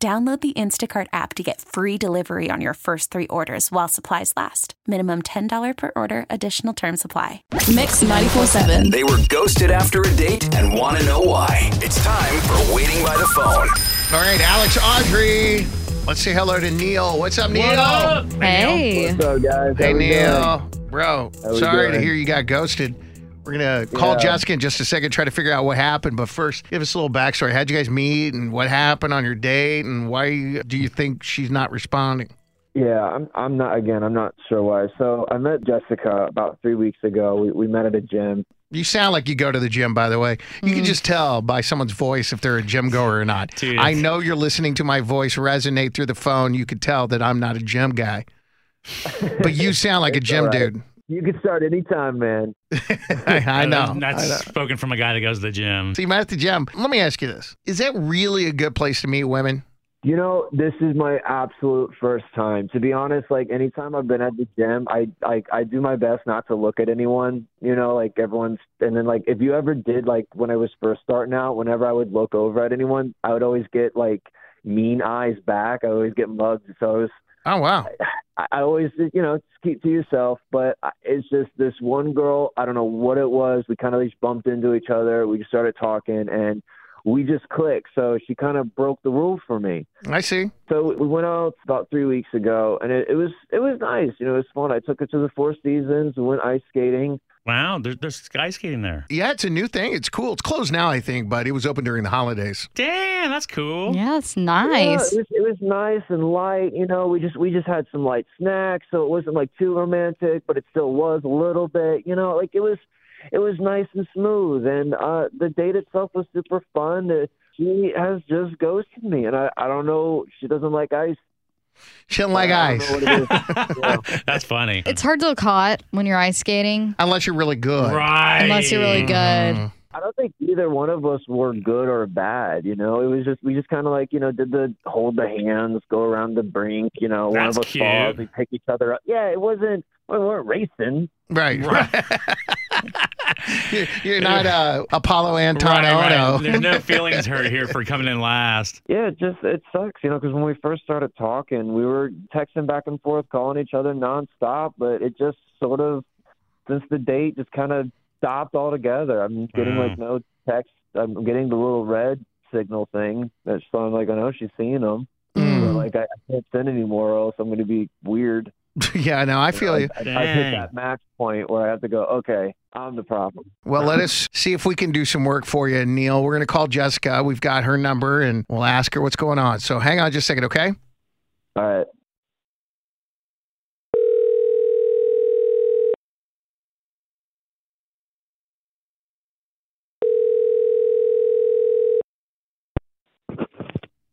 Download the Instacart app to get free delivery on your first three orders while supplies last. Minimum $10 per order, additional term supply. Mix 94.7. They were ghosted after a date and want to know why. It's time for Waiting by the Phone. All right, Alex, Audrey. Let's say hello to Neil. What's up, Neil? Hey. What's up, guys? Hey, How we Neil. Bro, How we sorry to hear you got ghosted. We're going to call Yeah. Jessica in just a second, try to figure out what happened. But first, give us a little backstory. How'd you guys meet and what happened on your date and why do you think she's not responding? Yeah, I'm. I'm not. Again, I'm not sure why. So I met Jessica about three weeks ago. We we met at a gym. You sound like you go to the gym, by the way. You can mm-hmm. just tell by someone's voice if they're a gym goer or not. Dude, I know you're listening to my voice resonate through the phone. You could tell that I'm not a gym guy. But you sound like a gym all right. dude. You can start anytime, man. I, I know. That's I know. spoken from a guy that goes to the gym. So you met at the gym. Let me ask you this: Is that really a good place to meet women? You know, this is my absolute first time. To be honest, like anytime I've been at the gym, I like I do my best not to look at anyone. You know, like everyone's and then like if you ever did like when I was first starting out, whenever I would look over at anyone, I would always get like mean eyes back. I always get mugged. So I was Oh wow! I I always, you know, keep to yourself. But I- it's just this one girl. I don't know what it was. We kind of just bumped into each other. We just started talking, and we just clicked. So she kind of broke the rules for me. I see. So we went out about three weeks ago, and it, it was it was nice. You know, it was fun. I took her to the Four Seasons. We went ice skating. Wow, there, there's sky skating there. Yeah, it's a new thing. It's cool. It's closed now, I think, but it was open during the holidays. Damn, that's cool. Yeah, it's Yeah, nice. it was it was nice and light. You know, we just we just had some light snacks, so it wasn't like too romantic, but it still was a little bit. You know, like it was it was nice and smooth, and uh the date itself was super fun. Uh, she has just ghosted me, and I I don't know. She doesn't like ice. She didn't like I ice, know what it is. Yeah. That's funny. It's hard to look hot when you're ice skating, unless you're really good. right. unless you're really good. Mm-hmm. Think either one of us were good or bad. You know, it was just we just kind of like you know did the hold the hands, go around the brink. You know, one of us cute. falls, we pick each other up. Yeah, it wasn't. We weren't racing. Right. Right. you're, you're not uh, Apollo Right, Anton Ohno. right. There's no feelings hurt here for coming in last. Yeah, it just it sucks, you know, because when we first started talking, we were texting back and forth, calling each other nonstop, but it just sort of since the date just kind of stopped altogether. I'm getting Mm. like no text. I'm getting the little red signal thing. That's so I'm like, I know she's seeing them. Mm. But like I, I can't send anymore, or else I'm going to be weird. yeah, no, I feel you. I, I, I hit that max point where I have to go. Okay, I'm the problem. Well, let us see if we can do some work for you, Neil. We're going to call Jessica. We've got her number and we'll ask her what's going on. So hang on just a second, okay? All right.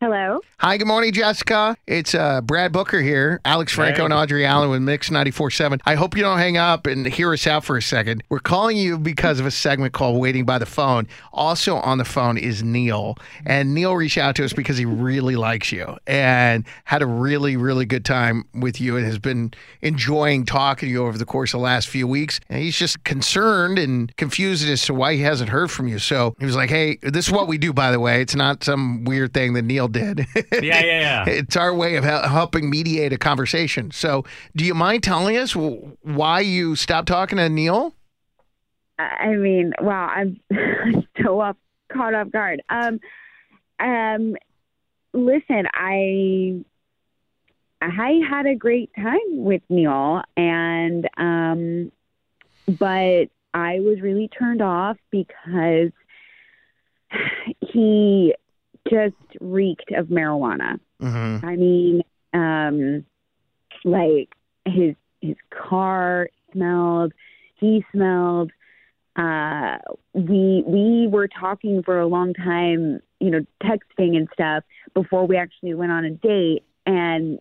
Hello. Hi, good morning, Jessica. It's uh, Brad Booker here, Alex Franco Hey. and Audrey Allen with Mix 94.7. I hope you don't hang up and hear us out for a second. We're calling you because of a segment called Waiting by the Phone. Also on the phone is Neil. And Neil reached out to us because he really likes you and had a really, really good time with you and has been enjoying talking to you over the course of the last few weeks. And he's just concerned and confused as to why he hasn't heard from you. So he was like, hey, this is what we do, by the way. It's not some weird thing that Neil did. Yeah, yeah, yeah. It's our way of helping mediate a conversation. So, do you mind telling us why you stopped talking to Neil? I I mean, wow, I'm so up, caught off guard. Um, um, listen, I I had a great time with Neil, and um, but I was really turned off because he just reeked of marijuana. Mm-hmm. I mean, um, like his his car smelled, he smelled. uh, we we were talking for a long time, you know, texting and stuff before we actually went on a date, and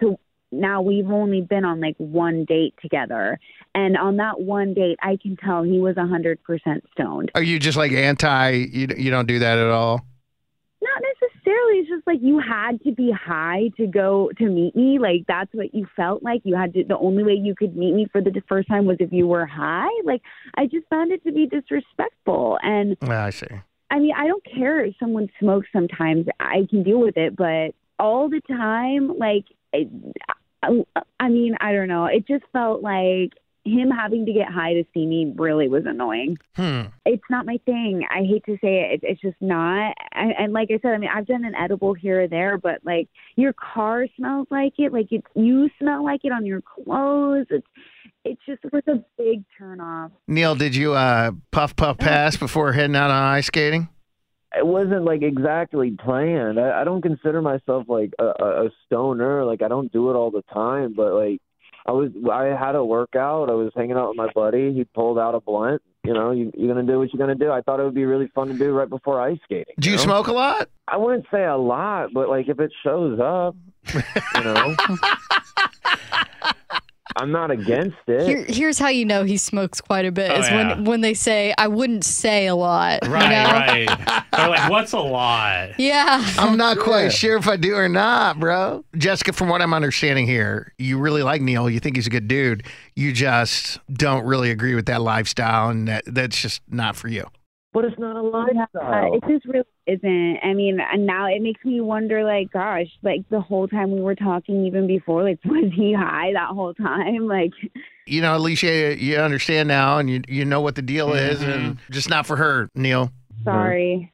so now we've only been on like one date together, and on that one date, I can tell he was a hundred percent stoned. Are you just like anti? You you don't do that at all? It's just like you had to be high to go to meet me. Like that's what you felt like. You had to. The only way you could meet me for the first time was if you were high. Like I just found it to be disrespectful. And I see. I mean, I don't care if someone smokes. Sometimes I can deal with it, but all the time, like, I, I mean, I don't know. It just felt like him having to get high to see me really was annoying Hmm. it's not my thing. I hate to say it. It's, it's just not. And, and like I said, I mean, I've done an edible here or there, but like your car smells like it. Like it's you smell like it on your clothes. It's it's just it was a big turn off. Neil, did you uh, puff puff pass before heading out on ice skating? it wasn't like exactly planned. I, I don't consider myself like a, a a stoner. Like I don't do it all the time, but like I was, I had a workout. I was hanging out with my buddy. He pulled out a blunt. You know, you, you're gonna do what you're gonna do. I thought it would be really fun to do right before ice skating. Do you know? smoke a lot? I wouldn't say a lot, but like if it shows up, you know, I'm not against it. Here, here's how you know he smokes quite a bit Oh, is yeah. when when they say I wouldn't say a lot. Right, you know? right. They're like, what's a lot? Yeah. I'm not quite Yeah. sure if I do or not, bro. Jessica, from what I'm understanding here, you really like Neil. You think he's a good dude. You just don't really agree with that lifestyle, and that, that's just not for you. But it's not a lifestyle. it just really isn't. I mean, and now it makes me wonder. Like, gosh, like the whole time we were talking, even before, like, was he high that whole time? Like, You know, Alicia, you, you understand now, and you you know what the deal is, and mm-hmm. just not for her, Neil. sorry.